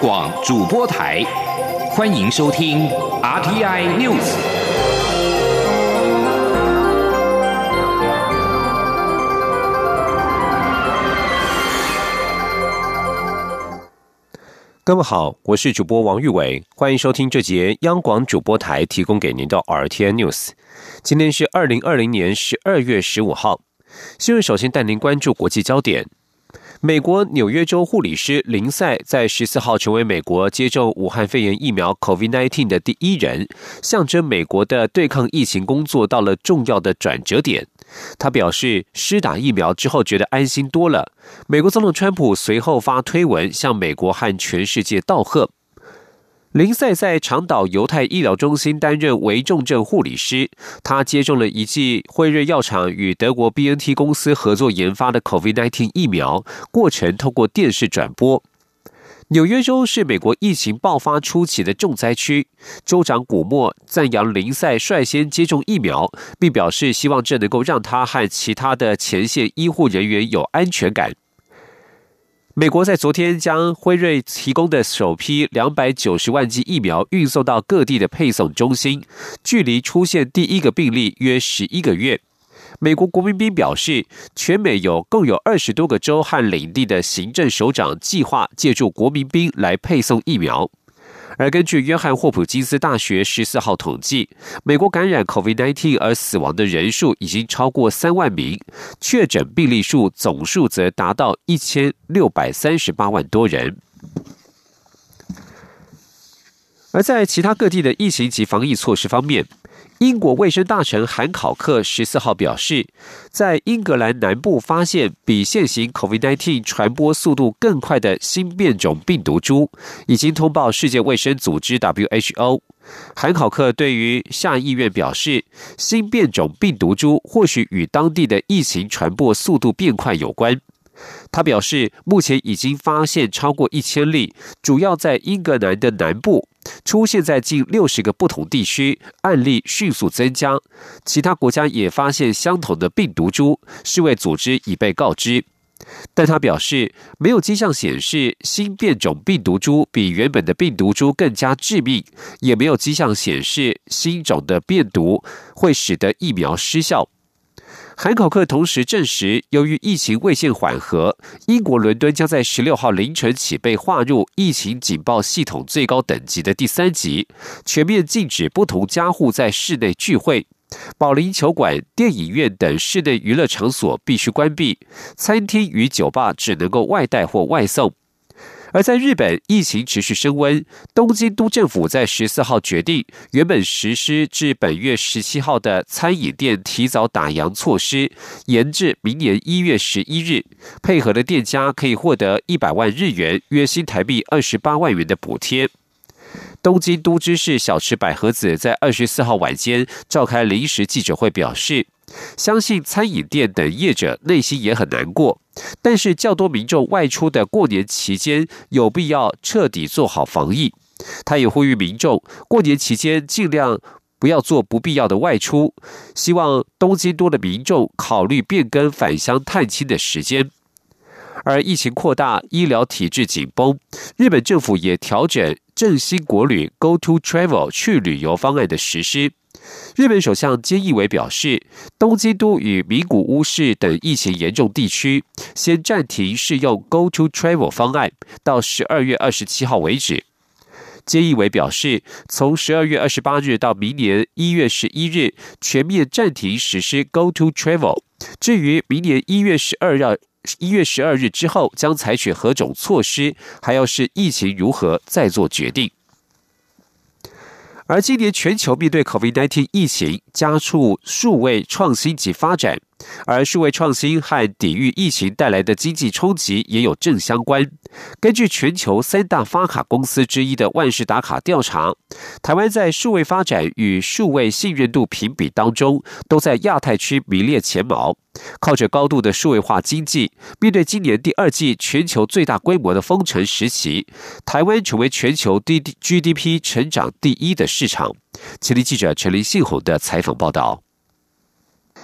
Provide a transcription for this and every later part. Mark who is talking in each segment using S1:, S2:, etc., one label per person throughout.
S1: 广主播台，欢迎收听 RTI News。
S2: 各位好，我是主播王玉伟，欢迎收听这节央广主播台提供给您的 RTI News。今天是二零二零年十二月十五号，新闻首先带您关注国际焦点。美国纽约州护理师林赛在十四号成为美国接种武汉肺炎疫苗 （COVID-19） 的第一人，象征美国的对抗疫情工作到了重要的转折点。他表示，施打疫苗之后觉得安心多了。美国总统川普随后发推文向美国和全世界道贺。林赛在长岛犹太医疗中心担任危重症护理师。他接种了一剂辉瑞药厂与德国 B N T 公司合作研发的 COVID-19 疫苗，过程通过电视转播。纽约州是美国疫情爆发初期的重灾区。州长古默赞扬林赛率先接种疫苗，并表示希望这能够让他和其他的前线医护人员有安全感。美国在昨天将辉瑞提供的首批两百九十万剂疫苗运送到各地的配送中心，距离出现第一个病例约十一个月。美国国民兵表示，全美有共有二十多个州和领地的行政首长计划借助国民兵来配送疫苗。而根据约翰霍普金斯大学十四号统计，美国感染 COVID-19 而死亡的人数已经超过三万名，确诊病例数总数则达到一千六百三十八万多人。而在其他各地的疫情及防疫措施方面，英国卫生大臣韩考克十四号表示，在英格兰南部发现比现行 COVID-19 传播速度更快的新变种病毒株，已经通报世界卫生组织 WHO。韩考克对于下议院表示，新变种病毒株或许与当地的疫情传播速度变快有关。他表示，目前已经发现超过一千例，主要在英格兰的南部，出现在近六十个不同地区，案例迅速增加。其他国家也发现相同的病毒株，世卫组织已被告知。但他表示，没有迹象显示新变种病毒株比原本的病毒株更加致命，也没有迹象显示新种的病毒会使得疫苗失效。韩考克同时证实，由于疫情未见缓和，英国伦敦将在十六号凌晨起被划入疫情警报系统最高等级的第三级，全面禁止不同家户在室内聚会，保龄球馆、电影院等室内娱乐场所必须关闭，餐厅与酒吧只能够外带或外送。而在日本，疫情持续升温。东京都政府在十四号决定，原本实施至本月十七号的餐饮店提早打烊措施，延至明年一月十一日。配合的店家可以获得一百万日元（约新台币二十八万元）的补贴。东京都知事小池百合子在二十四号晚间召开临时记者会，表示。相信餐饮店等业者内心也很难过，但是较多民众外出的过年期间，有必要彻底做好防疫。他也呼吁民众过年期间尽量不要做不必要的外出，希望东京都的民众考虑变更返乡探亲的时间。而疫情扩大，医疗体制紧绷，日本政府也调整振兴国旅 （Go to Travel） 去旅游方案的实施。日本首相菅义伟表示，东京都与名古屋市等疫情严重地区先暂停适用 Go to Travel 方案，到十二月二十七号为止。菅义伟表示，从十二月二十八日到明年一月十一日，全面暂停实施 Go to Travel。至于明年一月十二日一月十二日之后将采取何种措施，还要是疫情如何再做决定。而今年全球面对 COVID-19 疫情，加速数位创新及发展。而数位创新和抵御疫情带来的经济冲击也有正相关。根据全球三大发卡公司之一的万事达卡调查，台湾在数位发展与数位信任度评比当中，都在亚太区名列前茅。靠着高度的数位化经济，面对今年第二季全球最大规模的封城时期，台湾成为全球 D GDP 成长第一的市场。吉林记者陈林信宏的采访报道。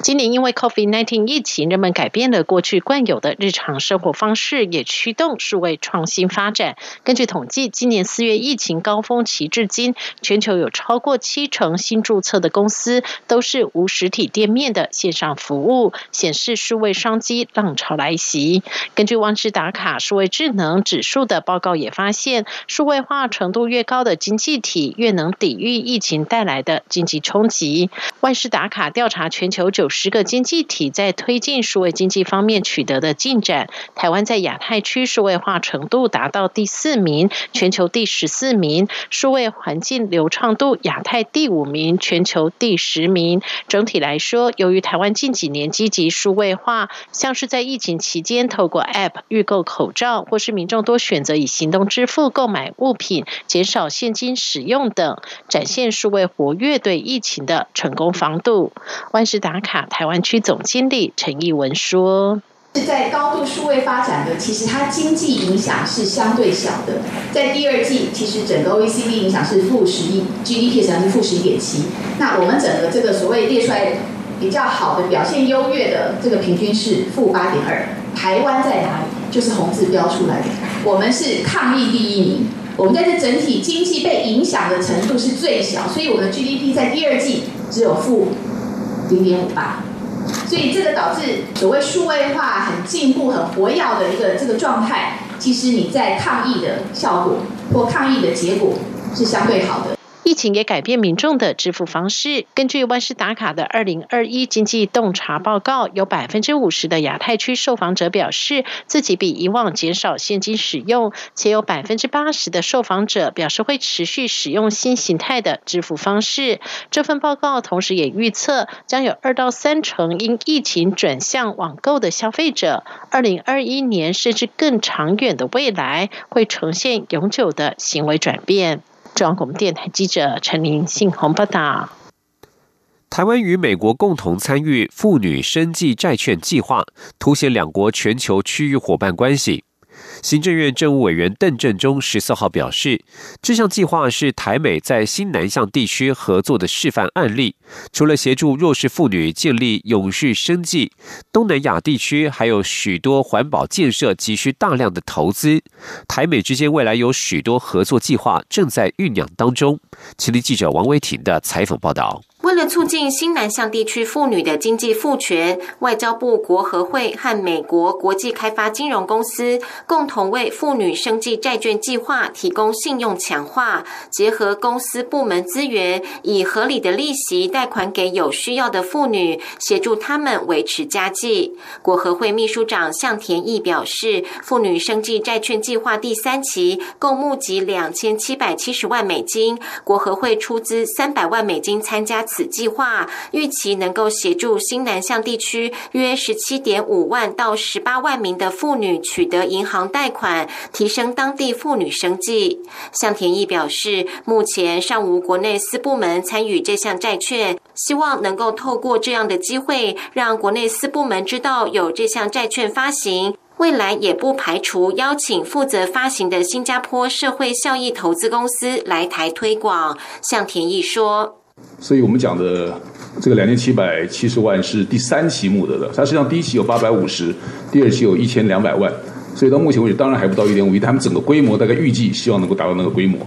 S3: 今年因为 COVID-19 疫情，人们改变了过去惯有的日常生活方式，也驱动数位创新发展。根据统计，今年四月疫情高峰期至今，全球有超过七成新注册的公司都是无实体店面的线上服务，显示数位商机浪潮来袭。根据万事达卡数位智能指数的报告也发现，数位化程度越高的经济体，越能抵御疫情带来的经济冲击。万事达卡调查全球九。十个经济体在推进数位经济方面取得的进展，台湾在亚太区数位化程度达到第四名，全球第十四名；数位环境流畅度亚太第五名，全球第十名。整体来说，由于台湾近几年积极数位化，像是在疫情期间透过 App 预购口罩，或是民众多选择以行动支付购买物品，减少现金使用等，展现数位活跃对疫情的成功防堵。万事达卡。台湾区总经理陈义文说：“
S4: 是在高度数位发展的，其实它经济影响是相对小的。在第二季，其实整个 OECD 影响是负十一，GDP 实际上是负十一点七。那我们整个这个所谓列出来比较好的表现优越的这个平均是负八点二。台湾在哪里？就是红字标出来的，我们是抗疫第一名。我们在这整体经济被影响的程度是最小，所以我们的 GDP 在第二季只有负。”零点五八，所以这个导致所谓数位化很进步、很活跃的一个这个状态，其实你在抗疫的效果或抗疫的结果是相对好的。
S3: 疫情也改变民众的支付方式。根据万事达卡的二零二一经济洞察报告，有百分之五十的亚太区受访者表示自己比以往减少现金使用，且有百分之八十的受访者表示会持续使用新形态的支付方式。这份报告同时也预测，将有二到三成因疫情转向网购的消费者，二零二一年甚至更长远的未来会呈现永久的行为转变。中央广播电台记者陈林信宏报道：
S2: 台湾与美国共同参与妇女生计债券计划，凸显两国全球区域伙伴关系。行政院政务委员邓振中十四号表示，这项计划是台美在新南向地区合作的示范案例。除了协助弱势妇女建立永续生计，东南亚地区还有许多环保建设急需大量的投资。台美之间未来有许多合作计划正在酝酿当中。请听记者王维婷的采访报道。
S5: 为了促进新南向地区妇女的经济赋权，外交部国合会和美国国际开发金融公司共同为妇女生计债券计划提供信用强化，结合公司部门资源，以合理的利息贷款给有需要的妇女，协助他们维持家计。国合会秘书长向田义表示，妇女生计债券计划第三期共募集两千七百七十万美金，国合会出资三百万美金参加。此计划预期能够协助新南向地区约十七点五万到十八万名的妇女取得银行贷款，提升当地妇女生计。向田义表示，目前尚无国内私部门参与这项债券，希望能够透过这样的机会，让国内私部门知道有这项债券发行。未来也不排除邀请负责发行的新加坡社会效益投资公司来台推广。向田义说。
S6: 所以我们讲的这个两千七百七十万是第三期募得的，它实际上第一期有八百五十，第二期有一千两百万，所以到目前为止当然还不到一点五亿，他们整个规模大概预计希望能够达到那个规模。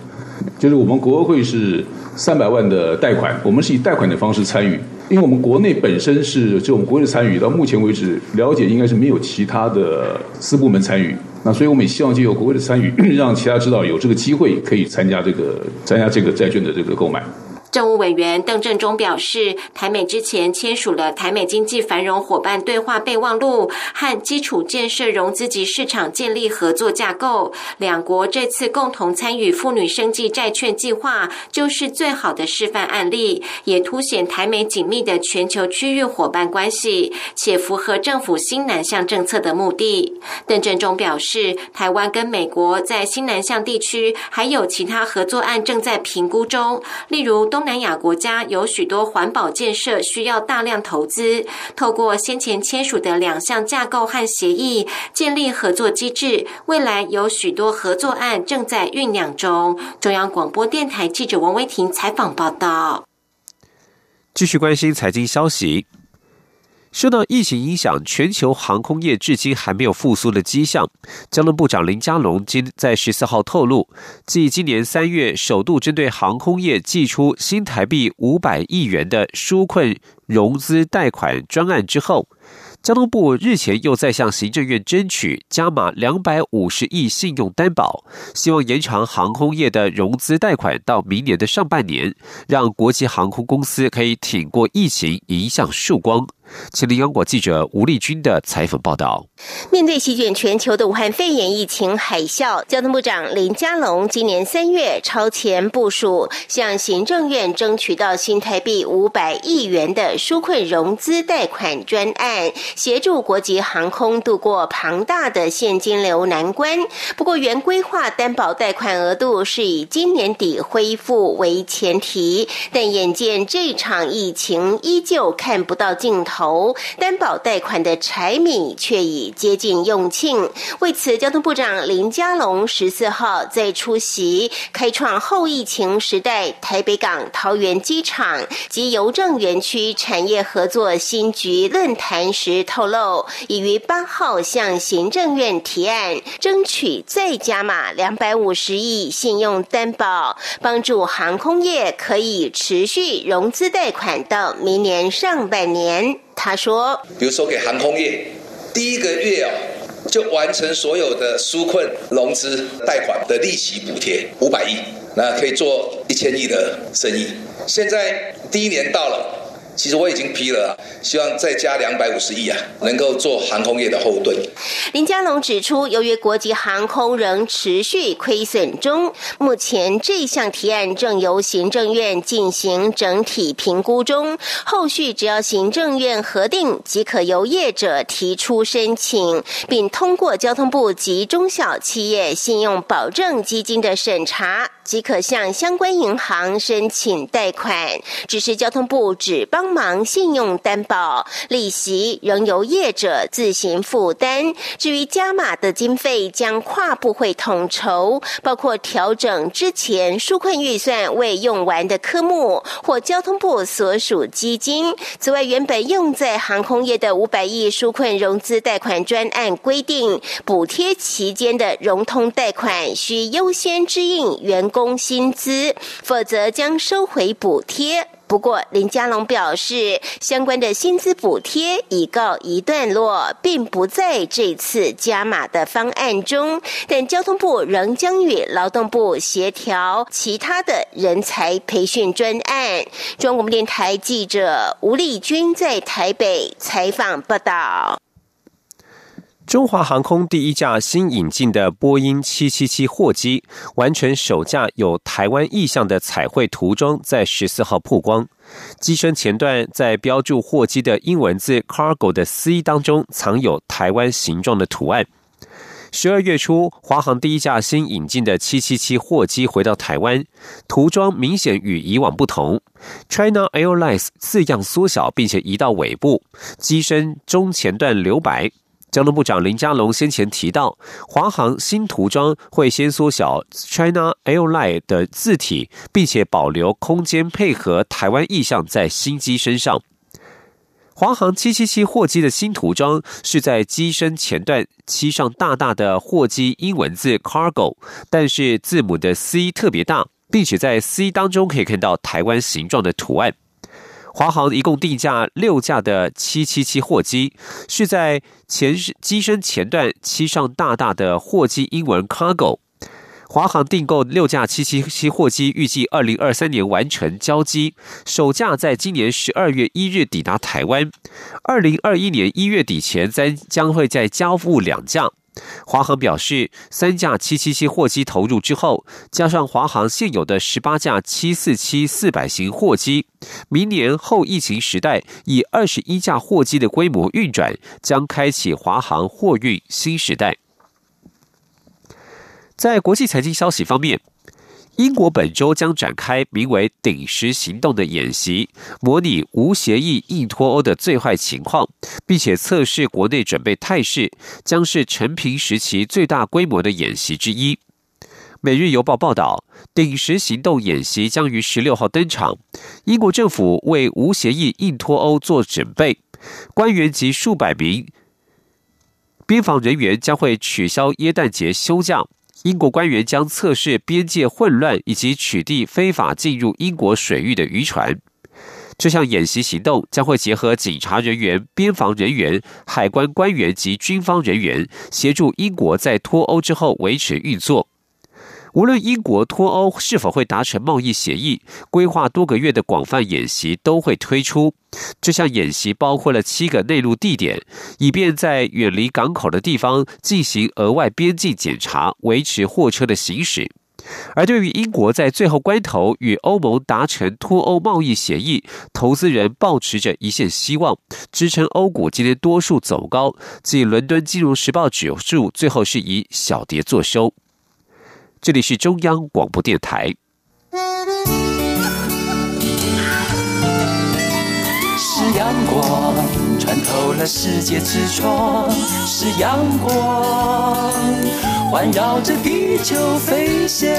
S6: 就是我们国会是三百万的贷款，我们是以贷款的方式参与，因为我们国内本身是就我们国内参与，到目前为止了解应该是没有其他的私部门参与，那所以我们也希望借由国会的参与，让其他知道有这个机会可以参加这个参加这个债券的这个购买。
S5: 政务委员邓振中表示，台美之前签署了台美经济繁荣伙伴对话备忘录和基础建设融资及市场建立合作架构，两国这次共同参与妇女生计债券计划，就是最好的示范案例，也凸显台美紧密的全球区域伙伴关系，且符合政府新南向政策的目的。邓振中表示，台湾跟美国在新南向地区还有其他合作案正在评估中，例如东。东南亚国家有许多环保建设需要大量投资，透过先前签署的两项架构和协议，建立合作机制。未来有许多合作案正在酝酿中。中央广播电台记者王威婷采访报道。
S2: 继续关心财经消息。受到疫情影响，全球航空业至今还没有复苏的迹象。交通部长林佳龙今在十四号透露，继今年三月首度针对航空业寄出新台币五百亿元的纾困融资贷款专案之后。交通部日前又再向行政院争取加码两百五十亿信用担保，希望延长航空业的融资贷款到明年的上半年，让国际航空公司可以挺过疫情，迎向曙光。吉林央广记者吴丽君的采访报道：
S7: 面对席卷全球的武汉肺炎疫情海啸，交通部长林佳龙今年三月超前部署，向行政院争取到新台币五百亿元的纾困融资贷款专案，协助国际航空度过庞大的现金流难关。不过，原规划担保贷款额度是以今年底恢复为前提，但眼见这场疫情依旧看不到尽头。头担保贷款的柴米却已接近用罄，为此，交通部长林佳龙十四号在出席开创后疫情时代台北港桃园机场及邮政园区产业合作新局论坛时透露，已于八号向行政院提案，争取再加码两百五十亿信用担保，帮助航空业可以持续融资贷款到明年上半年。他说：“
S8: 比如说给航空业，第一个月哦，就完成所有的纾困融资贷款的利息补贴五百亿，那可以做一千亿的生意。现在第一年到了。”其实我已经批了，希望再加两百五十亿啊，能够做航空业的后盾。
S7: 林佳龙指出，由于国际航空仍持续亏损中，目前这项提案正由行政院进行整体评估中，后续只要行政院核定，即可由业者提出申请，并通过交通部及中小企业信用保证基金的审查。即可向相关银行申请贷款，只是交通部只帮忙信用担保，利息仍由业者自行负担。至于加码的经费，将跨部会统筹，包括调整之前纾困预算未用完的科目，或交通部所属基金。此外，原本用在航空业的五百亿纾困融资贷款专案规定，补贴期间的融通贷款需优先支应员工。薪资，否则将收回补贴。不过，林佳龙表示，相关的薪资补贴已告一段落，并不在这次加码的方案中。但交通部仍将与劳动部协调其他的人才培训专案。中国电台记者吴丽君在台北采访报道。
S2: 中华航空第一架新引进的波音777货机完成首架有台湾意象的彩绘涂装，在十四号曝光。机身前段在标注货机的英文字 “cargo” 的 C 当中藏有台湾形状的图案。十二月初，华航第一架新引进的777货机回到台湾，涂装明显与以往不同，China Airlines 字样缩小，并且移到尾部，机身中前段留白。交通部长林佳龙先前提到，华航新涂装会先缩小 China Airline 的字体，并且保留空间配合台湾意象在新机身上。华航777货机的新涂装是在机身前段漆上大大的货机英文字 Cargo，但是字母的 C 特别大，并且在 C 当中可以看到台湾形状的图案。华航一共定价六架的777货机，是在前机身前段漆上大大的货机英文 Cargo。华航订购六架777货机，预计二零二三年完成交机，首架在今年十二月一日抵达台湾，二零二一年一月底前将将会再交付两架。华航表示，三架777货机投入之后，加上华航现有的十八架747四百型货机，明年后疫情时代以二十一架货机的规模运转，将开启华航货运新时代。在国际财经消息方面。英国本周将展开名为“顶石行动”的演习，模拟无协议硬脱欧的最坏情况，并且测试国内准备态势，将是陈平时期最大规模的演习之一。《每日邮报》报道，顶石行动演习将于十六号登场。英国政府为无协议硬脱欧做准备，官员及数百名边防人员将会取消耶诞节休假。英国官员将测试边界混乱以及取缔非法进入英国水域的渔船。这项演习行动将会结合警察人员、边防人员、海关官员及军方人员，协助英国在脱欧之后维持运作。无论英国脱欧是否会达成贸易协议，规划多个月的广泛演习都会推出。这项演习包括了七个内陆地点，以便在远离港口的地方进行额外边境检查，维持货车的行驶。而对于英国在最后关头与欧盟达成脱欧贸易协议，投资人抱持着一线希望，支撑欧股今天多数走高，继伦敦金融时报指数最后是以小跌作收。这里是中央广播电台。是阳光穿透了世界之窗，是阳光环绕着地球飞翔。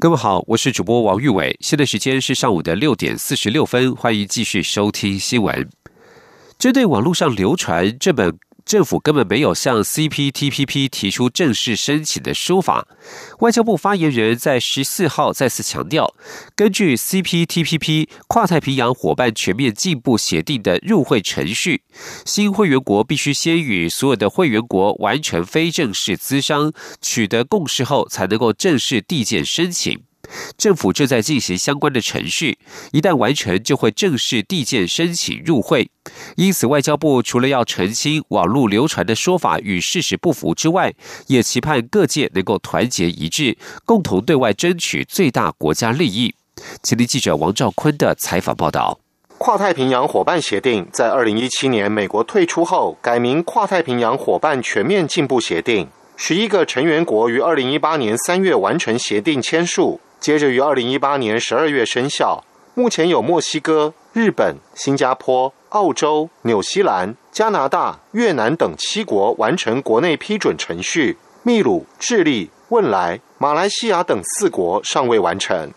S2: 各位好，我是主播王玉伟，现在时间是上午的六点四十六分，欢迎继续收听新闻。针对网络上流传这本政府根本没有向 CPTPP 提出正式申请的说法，外交部发言人在十四号再次强调，根据 CPTPP 跨太平洋伙伴全面进步协定的入会程序，新会员国必须先与所有的会员国完成非正式资商，取得共识后，才能够正式递件申请。政府正在进行相关的程序，一旦完成，就会正式递件申请入会。因此，外交部除了要澄清网络流传的说法与事实不符之外，也期盼各界能够团结一致，共同对外争取最大国家利益。请听记者王兆坤的采访报道。
S9: 跨太平洋伙伴协定在二零一七年美国退出后，改名跨太平洋伙伴全面进步协定。十一个成员国于二零一八年三月完成协定签署。接着于二零一八年十二月生效。目前有墨西哥、日本、新加坡、澳洲、纽西兰、加拿大、越南等七国完成国内批准程序，秘鲁、智利、汶莱、马来西亚等四国尚未完成。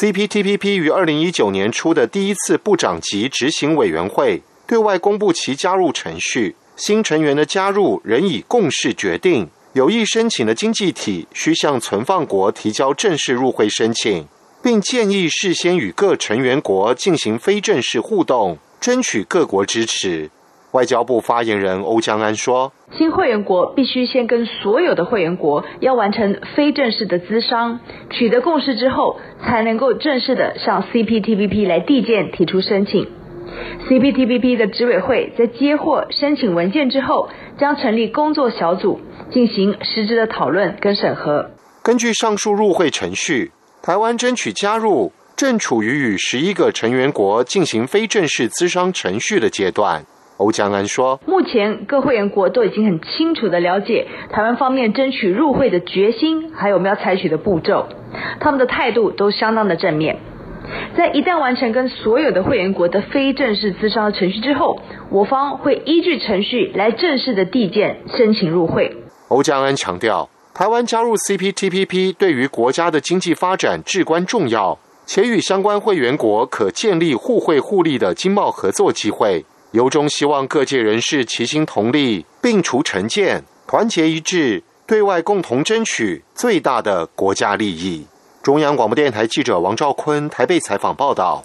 S9: CPTPP 于二零一九年初的第一次部长级执行委员会对外公布其加入程序，新成员的加入仍以共识决定。有意申请的经济体需向存放国提交正式入会申请，并建议事先与各成员国进行非正式互动，争取各国支持。外交部发言人欧江安说：“
S10: 新会员国必须先跟所有的会员国要完成非正式的资商，取得共识之后，才能够正式的向 CPTPP 来递件提出申请。CPTPP 的执委会在接获申请文件之后，将成立工作小组。”进行实质的讨论跟审核。
S9: 根据上述入会程序，台湾争取加入正处于与十一个成员国进行非正式磋商程序的阶段。欧江安说：“
S10: 目前各会员国都已经很清楚的了解台湾方面争取入会的决心，还有我们要采取的步骤，他们的态度都相当的正面。在一旦完成跟所有的会员国的非正式咨商程序之后，我方会依据程序来正式的递件申请入会。”
S9: 欧江安强调，台湾加入 CPTPP 对于国家的经济发展至关重要，且与相关会员国可建立互惠互利的经贸合作机会。由衷希望各界人士齐心同力，并除成见，团结一致，对外共同争取最大的国家利益。中央广播电台记者王兆坤台北采访报道。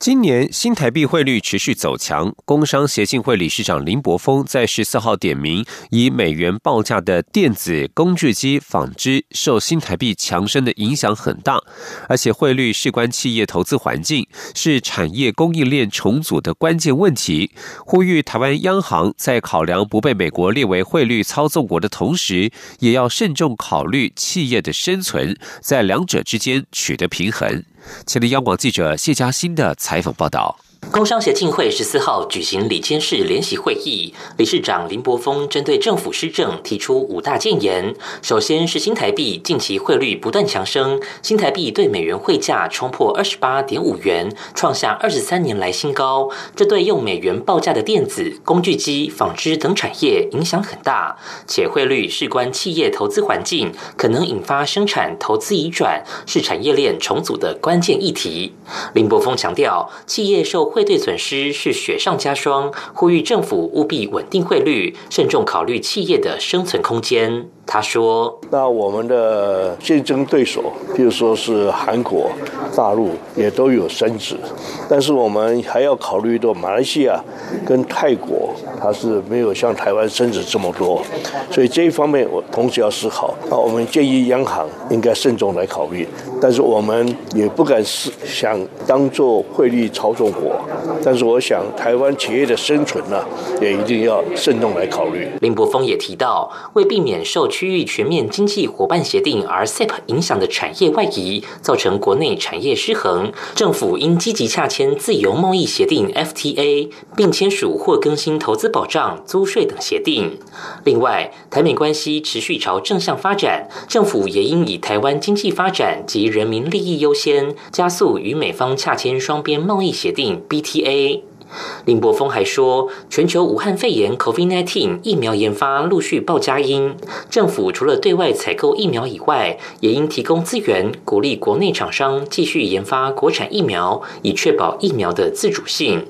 S2: 今年新台币汇率持续走强，工商协进会理事长林柏峰在十四号点名，以美元报价的电子工具机、纺织受新台币强升的影响很大，而且汇率事关企业投资环境，是产业供应链重组的关键问题。呼吁台湾央行在考量不被美国列为汇率操纵国的同时，也要慎重考虑企业的生存，在两者之间取得平衡。前的央广记者谢佳欣的采访报道。
S11: 工商协进会十四号举行里监事联席会议，理事长林柏峰针对政府施政提出五大建言。首先是新台币近期汇率不断强升，新台币对美元汇价冲破二十八点五元，创下二十三年来新高。这对用美元报价的电子、工具机、纺织等产业影响很大。且汇率事关企业投资环境，可能引发生产投资移转，是产业链重组的关键议题。林柏峰强调，企业受汇兑损失是雪上加霜，呼吁政府务必稳定汇率，慎重考虑企业的生存空间。他说：“那我们的竞争对手，比如说是韩国、大陆，也都有升值，但是我们还要考虑到马来西亚跟泰国，它是没有像台湾升值这么多，所以这一方面我同时要思考。那我们建议央行应该慎重来考虑，但是我们也不敢是想当做汇率操纵国。但是我想，台湾企业的生存呢，也一定要慎重来考虑。”林柏峰也提到，为避免受区域全面经济伙伴协定 （RCEP） 影响的产业外移，造成国内产业失衡，政府应积极洽签自由贸易协定 （FTA），并签署或更新投资保障、租税等协定。另外，台美关系持续朝正向发展，政府也应以台湾经济发展及人民利益优先，加速与美方洽签双边贸易协定 （BTA）。林柏峰还说，全球武汉肺炎 （COVID-19） 疫苗研发陆续报佳音，政府除了对外采购疫苗以外，也应提供资源，鼓励国内厂商继续研发国产疫苗，以确保疫苗的自主性。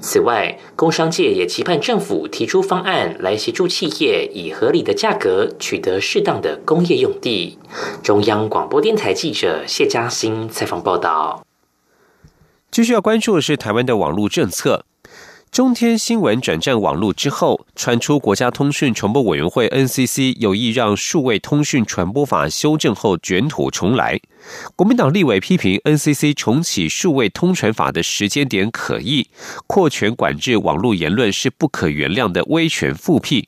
S11: 此外，工商界也期盼政府提出方案来协助企业以合理的价格取得适当的工业用地。中央广播电台记者谢嘉欣采访报道。
S2: 继续要关注的是台湾的网络政策。中天新闻转战网络之后，传出国家通讯传播委员会 NCC 有意让数位通讯传播法修正后卷土重来。国民党立委批评 NCC 重启数位通传法的时间点可疑，扩权管制网络言论是不可原谅的威权复辟。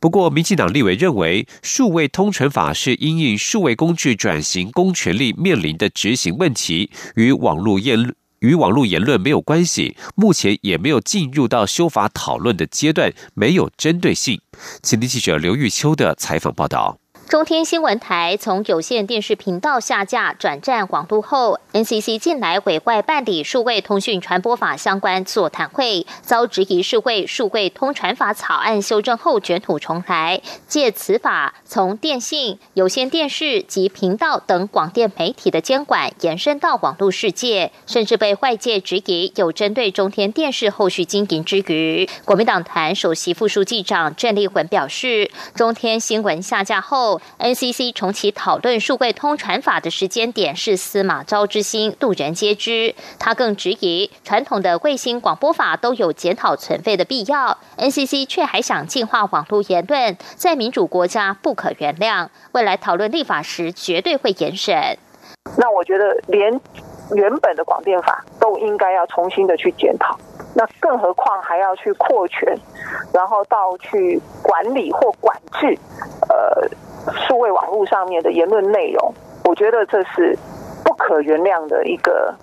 S2: 不过，民进党立委认为，数位通传法是因应数位工具转型公权力面临的执行问题，与网络言论与网络言论没有关系，目前也没有进入到修法讨论的阶段，没有针对性。请听记者刘玉秋的采访报道。
S12: 中天新闻台从有线电视频道下架转战网络后，NCC 近来委外办理数位通讯传播法相关座谈会，遭质疑是为数位通传法草案修正后卷土重来，借此法从电信、有线电视及频道等广电媒体的监管延伸到网络世界，甚至被外界质疑有针对中天电视后续经营之余。国民党团首席副书记长郑丽文表示，中天新闻下架后。NCC 重启讨论数位通传法的时间点是司马昭之心，路人皆知。他更质疑传统的卫星广播法都有检讨存废的必要，NCC 却还想进化网络言论，在民主国家不可原谅。未来讨论立法时绝对会严审。
S13: 那我觉得连原本的广电法都应该要重新的去检讨。那更何况还要去扩权，然后到去管理或管制，呃，数位网络上面的言论内容，我觉得这是不可原谅的一个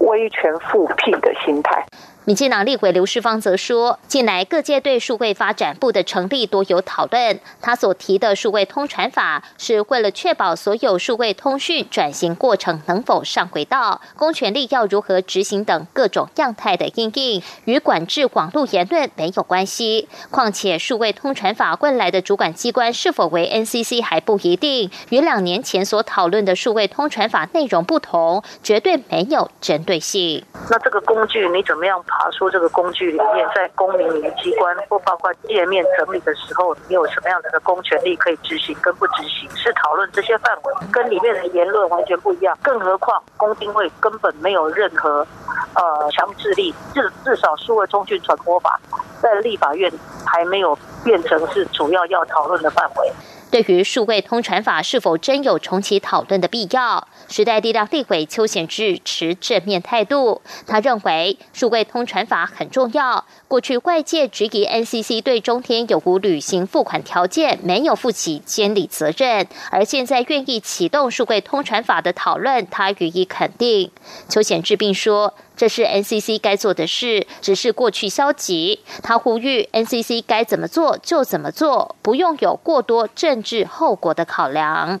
S13: 威权复辟的心态。
S12: 民进党立委刘世芳则说，近来各界对数位发展部的成立多有讨论。他所提的数位通传法，是为了确保所有数位通讯转型过程能否上轨道，公权力要如何执行等各种样态的应应，与管制网络言论没有关系。况且，数位通传法未来的主管机关是否为 NCC 还不一定，与两年前所讨论的数位通传法内容不同，绝对没有针对性。
S13: 那这个工具你怎么样？爬出这个工具里面，在公民机关或包括界面整理的时候，你有什么样的公权力可以执行跟不执行？是讨论这些范围，跟里面的言论完全不一样。更何况公听会根本没有任何呃强制力，至至少数位通讯传播法在立法院还没有变成是主要要讨论的范围。
S12: 对于数位通传法是否真有重启讨论的必要？时代力量立委邱显志持正面态度，他认为数位通传法很重要。过去外界质疑 NCC 对中天有无履行付款条件，没有负起监理责任，而现在愿意启动数位通传法的讨论，他予以肯定。邱显志并说。这是 NCC 该做的事，只是过去消极。他呼吁 NCC 该怎么做就怎么做，不用有过多政治后果的考量。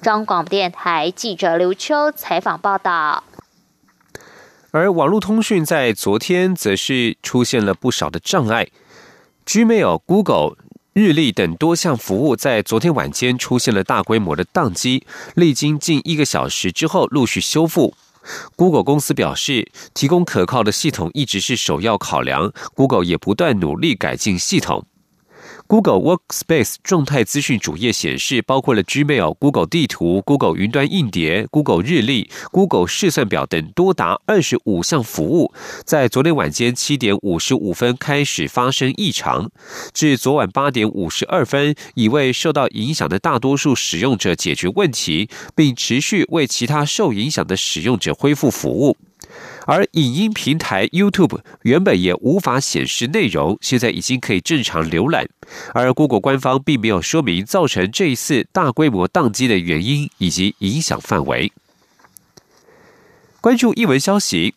S12: 中广电台记者刘秋采访报道。
S2: 而网络通讯在昨天则是出现了不少的障碍，Gmail、Google、日历等多项服务在昨天晚间出现了大规模的宕机，历经近一个小时之后陆续修复。Google 公司表示，提供可靠的系统一直是首要考量，Google 也不断努力改进系统。Google Workspace 状态资讯主页显示，包括了 Gmail、Google 地图、Google 云端硬碟、Google 日历、Google 试算表等多达二十五项服务，在昨天晚间七点五十五分开始发生异常，至昨晚八点五十二分，已为受到影响的大多数使用者解决问题，并持续为其他受影响的使用者恢复服务。而影音平台 YouTube 原本也无法显示内容，现在已经可以正常浏览。而 Google 官方并没有说明造成这一次大规模宕机的原因以及影响范围。关注一文消息。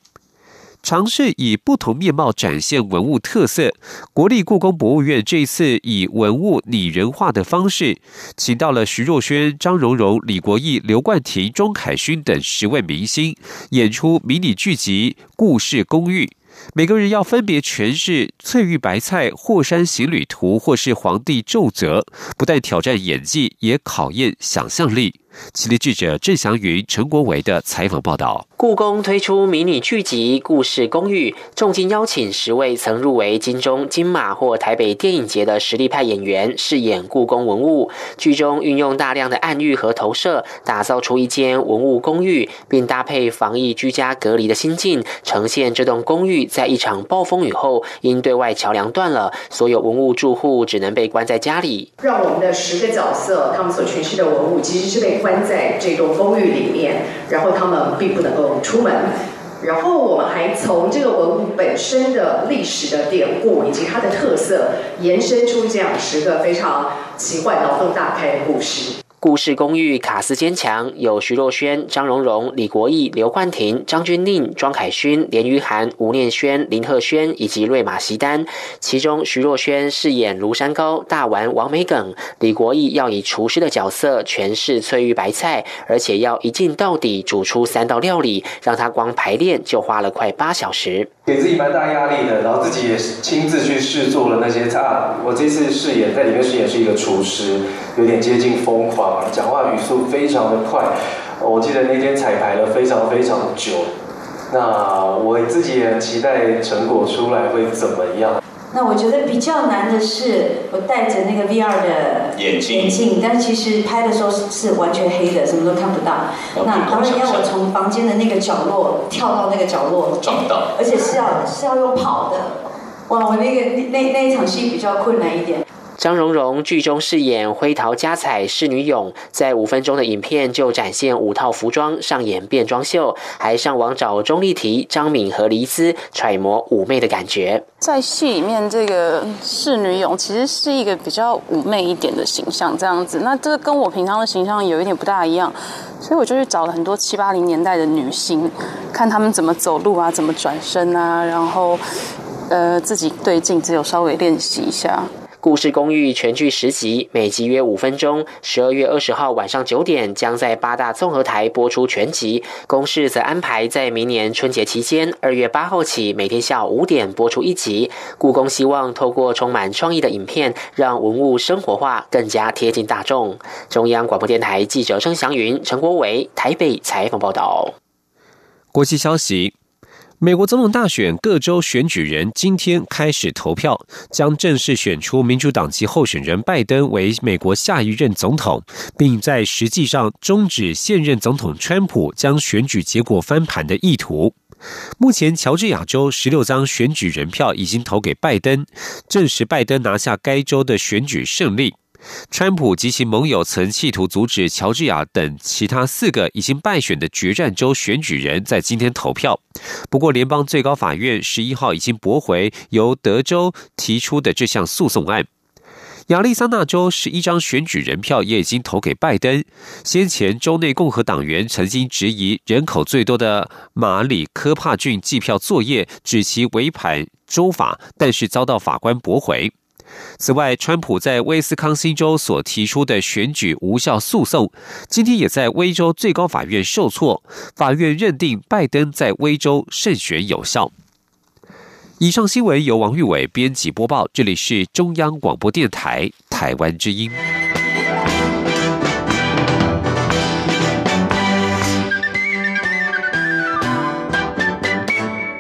S2: 尝试以不同面貌展现文物特色。国立故宫博物院这一次以文物拟人化的方式，请到了徐若瑄、张荣荣、李国义、刘冠廷、钟凯勋等十位明星，演出迷你剧集《故事公寓》。每个人要分别诠释《翠玉白菜》《霍山行旅图》或是《皇帝奏折》，不但挑战演技，也考验想象力。吉林记者郑祥云、陈国维的采访报道。
S14: 故宫推出迷你剧集《故事公寓》，重金邀请十位曾入围金钟、金马或台北电影节的实力派演员饰演故宫文物。剧中运用大量的暗喻和投射，打造出一间文物公寓，并搭配防疫居家隔离的心境，呈现这栋公寓在一场暴风雨后，因对外桥梁断了，所有文物住户只能被关在家里。
S15: 让我们的十个角色，他们所诠释的文物，其实是被关关在这栋公寓里面，然后他们并不能够。出门，然后我们还从这个文物本身的历史的典故以及它的特色，延伸出这样十个非常奇幻、脑洞大开的故事。
S14: 故事公寓卡斯坚强，有徐若瑄、张荣荣、李国义、刘冠廷、张钧甯、庄凯勋、连于涵、吴念轩、林鹤轩以及瑞玛席丹。其中，徐若瑄饰演庐山高大玩王美梗，李国义要以厨师的角色诠释翠玉白菜，而且要一镜到底煮出三道料理，让他光排练就花了快八小时。
S16: 给自己蛮大压力的，然后自己也亲自去试做了那些菜。我这次饰演在里面饰演是一个厨师，有点接近疯狂，讲话语速非常的快。我记得那天彩排了非常非常久，那我自己也很期待成果出来会怎么样。
S17: 那我觉得比较难的是，我戴着那个 VR 的眼镜，眼镜，但其实拍的时候是完全黑的，什么都看不到。那导演要我从房间的那个角落跳到那个角落，
S18: 撞不到，
S17: 而且是要是要用跑的。哇，我那个那那一场戏比较困难一点。
S14: 张荣荣剧中饰演灰桃佳彩侍女勇，在五分钟的影片就展现五套服装上演变装秀，还上网找钟丽缇、张敏和黎姿揣摩妩媚的感觉。
S19: 在戏里面，这个侍女勇其实是一个比较妩媚一点的形象，这样子。那这跟我平常的形象有一点不大一样，所以我就去找了很多七八零年代的女星，看她们怎么走路啊，怎么转身啊，然后呃自己对镜子有稍微练习一下。
S14: 故事公寓全剧十集，每集约五分钟。十二月二十号晚上九点，将在八大综合台播出全集。公视则安排在明年春节期间，二月八号起，每天下午五点播出一集。故宫希望透过充满创意的影片，让文物生活化，更加贴近大众。中央广播电台记者郑祥云、陈国伟台北采访报道。
S2: 国际消息。美国总统大选各州选举人今天开始投票，将正式选出民主党籍候选人拜登为美国下一任总统，并在实际上终止现任总统川普将选举结果翻盘的意图。目前，乔治亚州十六张选举人票已经投给拜登，证实拜登拿下该州的选举胜利。川普及其盟友曾企图阻止乔治亚等其他四个已经败选的决战州选举人在今天投票，不过联邦最高法院十一号已经驳回由德州提出的这项诉讼案。亚利桑那州十一张选举人票也已经投给拜登。先前州内共和党员曾经质疑人口最多的马里科帕郡计票作业，指其违反州法，但是遭到法官驳回。此外，川普在威斯康星州所提出的选举无效诉讼，今天也在威州最高法院受挫，法院认定拜登在威州胜选有效。以上新闻由王玉伟编辑播报，这里是中央广播电台台湾之音。